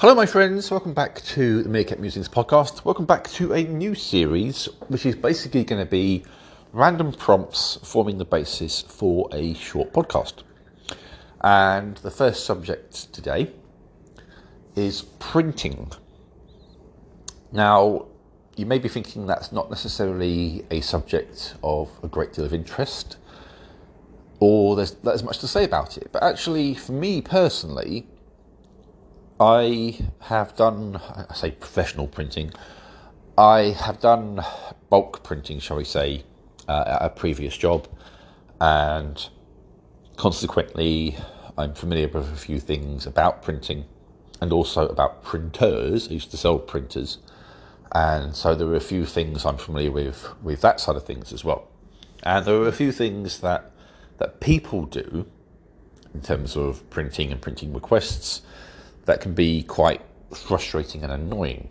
Hello, my friends. Welcome back to the Meerkat Musings podcast. Welcome back to a new series, which is basically going to be random prompts forming the basis for a short podcast. And the first subject today is printing. Now, you may be thinking that's not necessarily a subject of a great deal of interest, or there's not as much to say about it. But actually, for me personally, I have done, I say professional printing, I have done bulk printing, shall we say, uh, at a previous job, and consequently, I'm familiar with a few things about printing and also about printers. I used to sell printers, and so there are a few things I'm familiar with with that side of things as well. And there are a few things that that people do in terms of printing and printing requests that can be quite frustrating and annoying.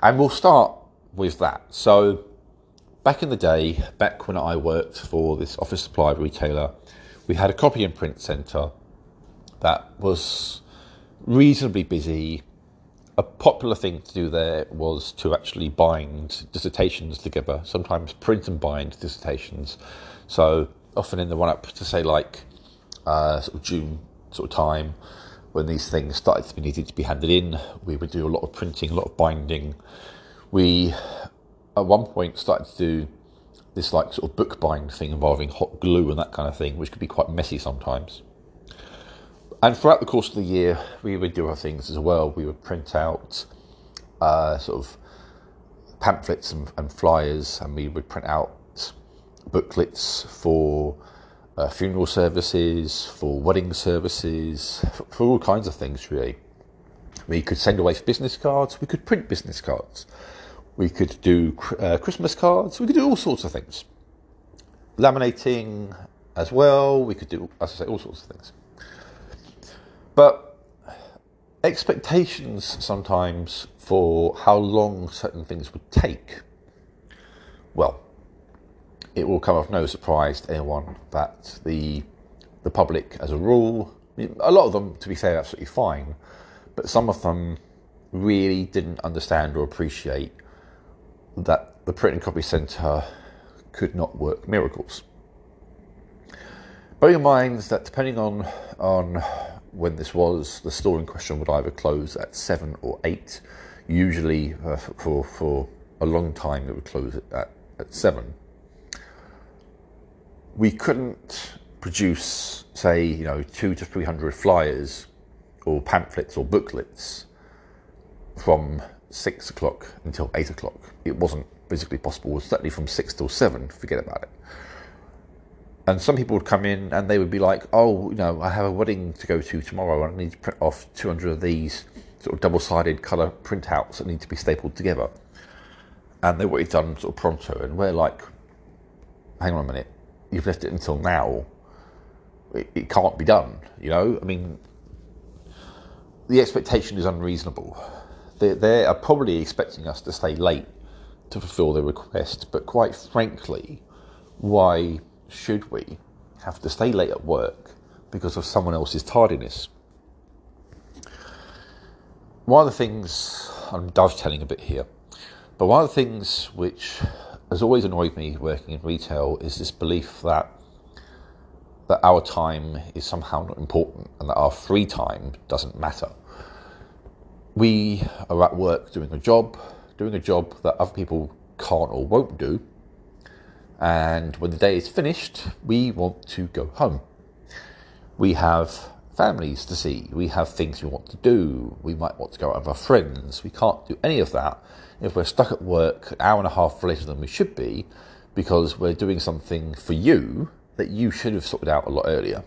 And we'll start with that. So, back in the day, back when I worked for this office supply retailer, we had a copy and print centre that was reasonably busy. A popular thing to do there was to actually bind dissertations together, sometimes print and bind dissertations. So, often in the run up to say, like uh, sort of June sort of time, when these things started to be needed to be handed in, we would do a lot of printing, a lot of binding. We, at one point, started to do this like sort of bookbind thing involving hot glue and that kind of thing, which could be quite messy sometimes. And throughout the course of the year, we would do other things as well. We would print out uh, sort of pamphlets and, and flyers, and we would print out booklets for uh, funeral services, for wedding services, for, for, all kinds of things, really. We could send away business cards, we could print business cards, we could do uh, Christmas cards, we could do all sorts of things. Laminating as well, we could do, as I say, all sorts of things. But expectations sometimes for how long certain things would take, well, it will come of no surprise to anyone that the the public, as a rule, a lot of them, to be fair, absolutely fine, but some of them really didn't understand or appreciate that the print and copy centre could not work miracles. Bearing in mind that depending on on when this was, the store in question would either close at seven or eight. Usually, uh, for for a long time, it would close at, at seven we couldn't produce, say, you know, two to three hundred flyers or pamphlets or booklets from six o'clock until eight o'clock. It wasn't physically possible. Certainly from six till seven, forget about it. And some people would come in and they would be like, "Oh, you know, I have a wedding to go to tomorrow. And I need to print off 200 of these sort of double-sided color printouts that need to be stapled together." And they it done sort of pronto, and we're like, "Hang on a minute you've left it until now, it, it can't be done. You know, I mean, the expectation is unreasonable. They, they are probably expecting us to stay late to fulfil their request, but quite frankly, why should we have to stay late at work because of someone else's tardiness? One of the things, I'm dovetailing a bit here, but one of the things which has always annoyed me working in retail is this belief that that our time is somehow not important and that our free time doesn't matter. We are at work doing a job, doing a job that other people can't or won't do. And when the day is finished, we want to go home. We have families to see, we have things we want to do, we might want to go out with our friends. We can't do any of that if we're stuck at work an hour and a half later than we should be because we're doing something for you that you should have sorted out a lot earlier.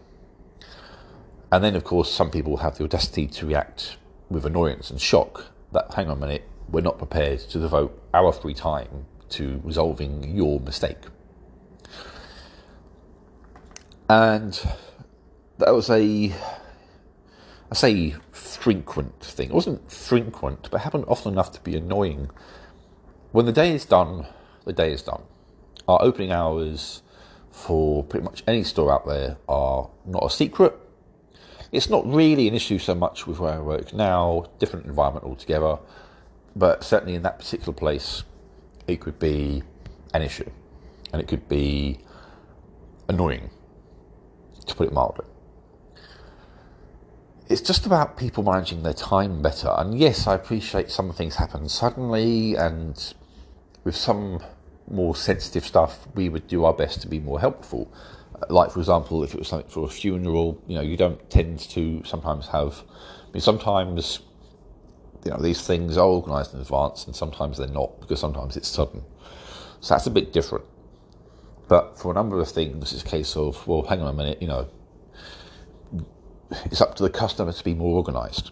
And then, of course, some people have the audacity to react with annoyance and shock that, hang on a minute, we're not prepared to devote our free time to resolving your mistake. And that was a I say frequent thing. It wasn't frequent, but happened often enough to be annoying. When the day is done, the day is done. Our opening hours for pretty much any store out there are not a secret. It's not really an issue so much with where I work now, different environment altogether, but certainly in that particular place, it could be an issue and it could be annoying, to put it mildly. It's just about people managing their time better. And yes, I appreciate some things happen suddenly, and with some more sensitive stuff, we would do our best to be more helpful. Uh, like, for example, if it was something for a funeral, you know, you don't tend to sometimes have. I mean, sometimes you know these things are organised in advance, and sometimes they're not because sometimes it's sudden. So that's a bit different. But for a number of things, it's a case of well, hang on a minute, you know, it's up to the customer to be more organised.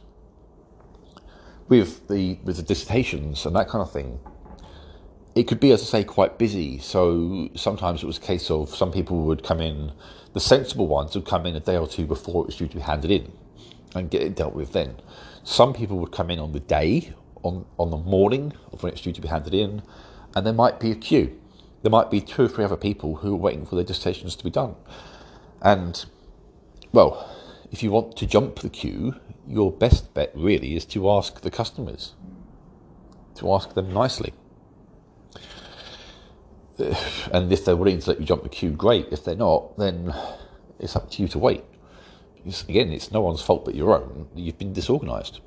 With the with the dissertations and that kind of thing, it could be, as I say, quite busy. So sometimes it was a case of some people would come in, the sensible ones would come in a day or two before it was due to be handed in and get it dealt with then. Some people would come in on the day, on, on the morning of when it's due to be handed in, and there might be a queue. There might be two or three other people who are waiting for their dissertations to be done. And, well, if you want to jump the queue, your best bet really is to ask the customers, to ask them nicely. And if they're willing to let you jump the queue, great. If they're not, then it's up to you to wait. It's, again, it's no one's fault but your own. You've been disorganised.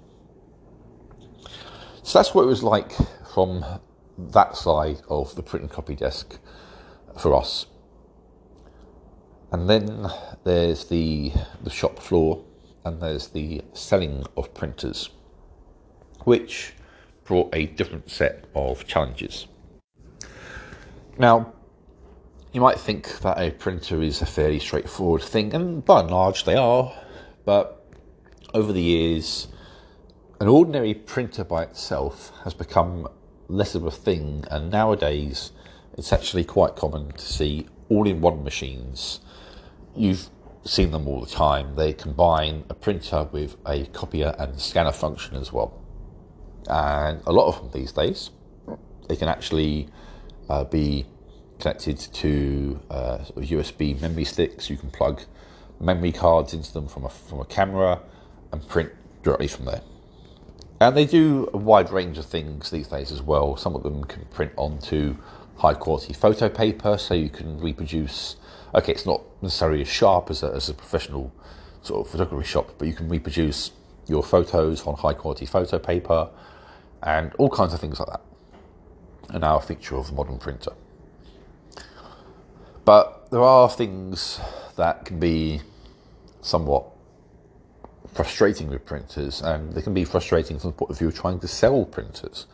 So that's what it was like from that side of the print and copy desk for us. And then there's the, the shop floor and there's the selling of printers, which brought a different set of challenges. Now, you might think that a printer is a fairly straightforward thing, and by and large they are, but over the years, an ordinary printer by itself has become less of a thing, and nowadays it's actually quite common to see all in one machines You've seen them all the time. They combine a printer with a copier and scanner function as well. And a lot of them these days, they can actually uh, be connected to uh, sort of USB memory sticks. You can plug memory cards into them from a, from a camera and print directly from there. And they do a wide range of things these days as well. Some of them can print onto high quality photo paper so you can reproduce okay, it's not necessarily as sharp as a, as a professional sort of photography shop, but you can reproduce your photos on high quality photo paper and all kinds of things like that. And now a feature of the modern printer. But there are things that can be somewhat frustrating with printers, and they can be frustrating from the point of view of trying to sell printers.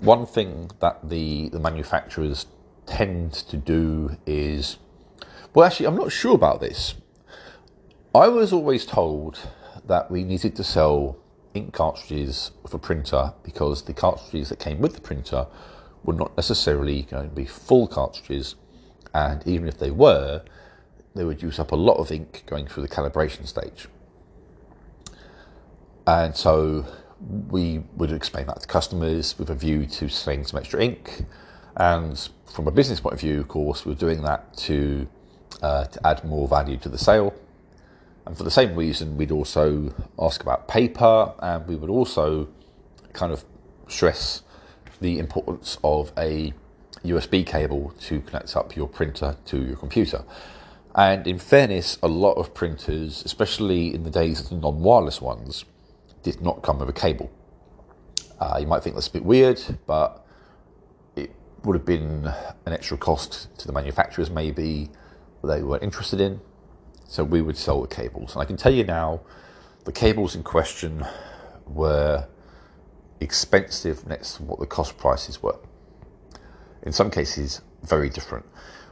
One thing that the, the manufacturers tend to do is well, actually, I'm not sure about this. I was always told that we needed to sell ink cartridges for a printer because the cartridges that came with the printer were not necessarily going to be full cartridges, and even if they were, they would use up a lot of ink going through the calibration stage. And so we would explain that to customers with a view to selling some extra ink. And from a business point of view, of course, we're doing that to uh, to add more value to the sale. And for the same reason, we'd also ask about paper and we would also kind of stress the importance of a USB cable to connect up your printer to your computer. And in fairness, a lot of printers, especially in the days of the non wireless ones, did not come with a cable. Uh, you might think that's a bit weird, but it would have been an extra cost to the manufacturers, maybe they were interested in. So we would sell the cables. And I can tell you now, the cables in question were expensive next to what the cost prices were. In some cases, very different.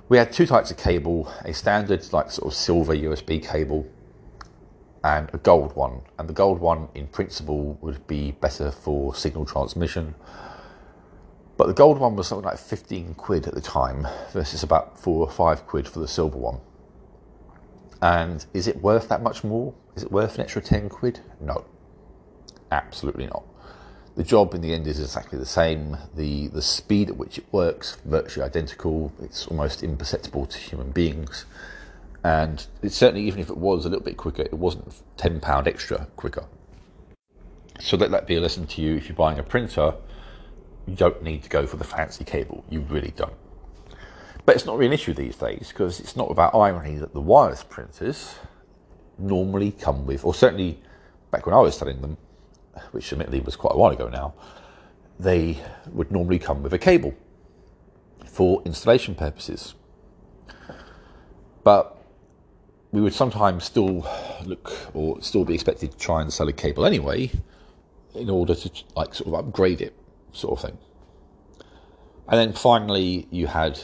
We had two types of cable a standard, like sort of silver USB cable, and a gold one. And the gold one, in principle, would be better for signal transmission but the gold one was something like 15 quid at the time versus about four or five quid for the silver one. And is it worth that much more? Is it worth an extra 10 quid? No, absolutely not. The job in the end is exactly the same. The, the speed at which it works, virtually identical. It's almost imperceptible to human beings. And it's certainly, even if it was a little bit quicker, it wasn't £10 extra quicker. So let that be a lesson to you. If you're buying a printer, you don't need to go for the fancy cable. You really don't. But it's not really an issue these days because it's not without irony that the wireless printers normally come with, or certainly back when I was studying them, which admittedly was quite a while ago now, they would normally come with a cable for installation purposes. But we would sometimes still look or still be expected to try and sell a cable anyway in order to like sort of upgrade it, sort of thing. And then finally, you had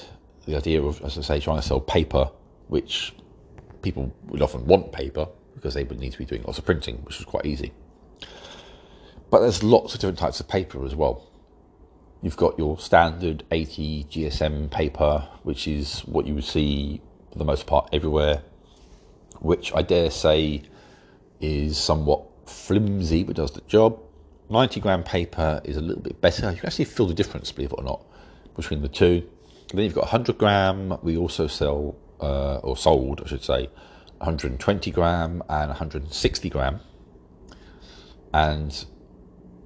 the idea of, as I say, trying to sell paper, which people would often want paper because they would need to be doing lots of printing, which was quite easy. But there's lots of different types of paper as well. You've got your standard 80 GSM paper, which is what you would see for the most part everywhere, which I dare say is somewhat flimsy but does the job. 90 gram paper is a little bit better. You can actually feel the difference, believe it or not, between the two. And then you've got 100 gram. We also sell, uh, or sold, I should say, 120 gram and 160 gram. And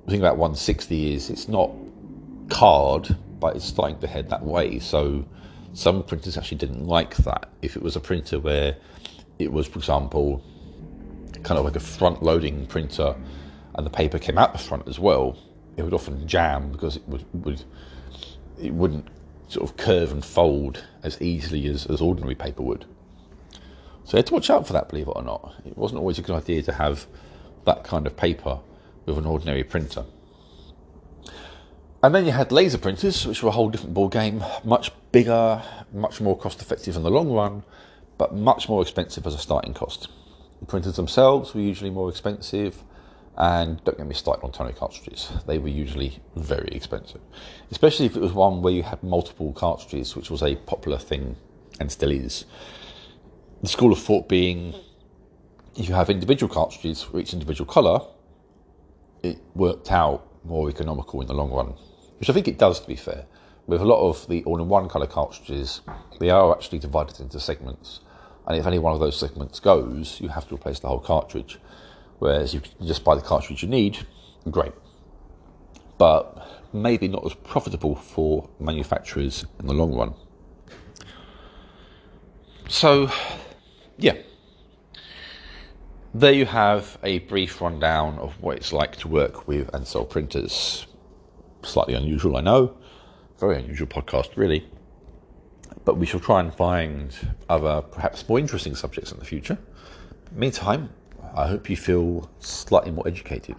the thing about 160 is it's not card, but it's starting to head that way. So some printers actually didn't like that. If it was a printer where it was, for example, kind of like a front loading printer and the paper came out the front as well, it would often jam because it would, would it wouldn't sort of curve and fold as easily as, as ordinary paper would. So you had to watch out for that, believe it or not. It wasn't always a good idea to have that kind of paper with an ordinary printer. And then you had laser printers, which were a whole different ball game, much bigger, much more cost effective in the long run, but much more expensive as a starting cost. The printers themselves were usually more expensive, and don't get me started on toner cartridges. They were usually very expensive, especially if it was one where you had multiple cartridges, which was a popular thing and still is. The school of thought being if you have individual cartridges for each individual colour, it worked out more economical in the long run, which I think it does, to be fair. With a lot of the all in one colour cartridges, they are actually divided into segments, and if any one of those segments goes, you have to replace the whole cartridge. Whereas you can just buy the cartridge you need, great. But maybe not as profitable for manufacturers in the long run. So, yeah. There you have a brief rundown of what it's like to work with and sell printers. Slightly unusual, I know. Very unusual podcast, really. But we shall try and find other, perhaps more interesting subjects in the future. Meantime, I hope you feel slightly more educated.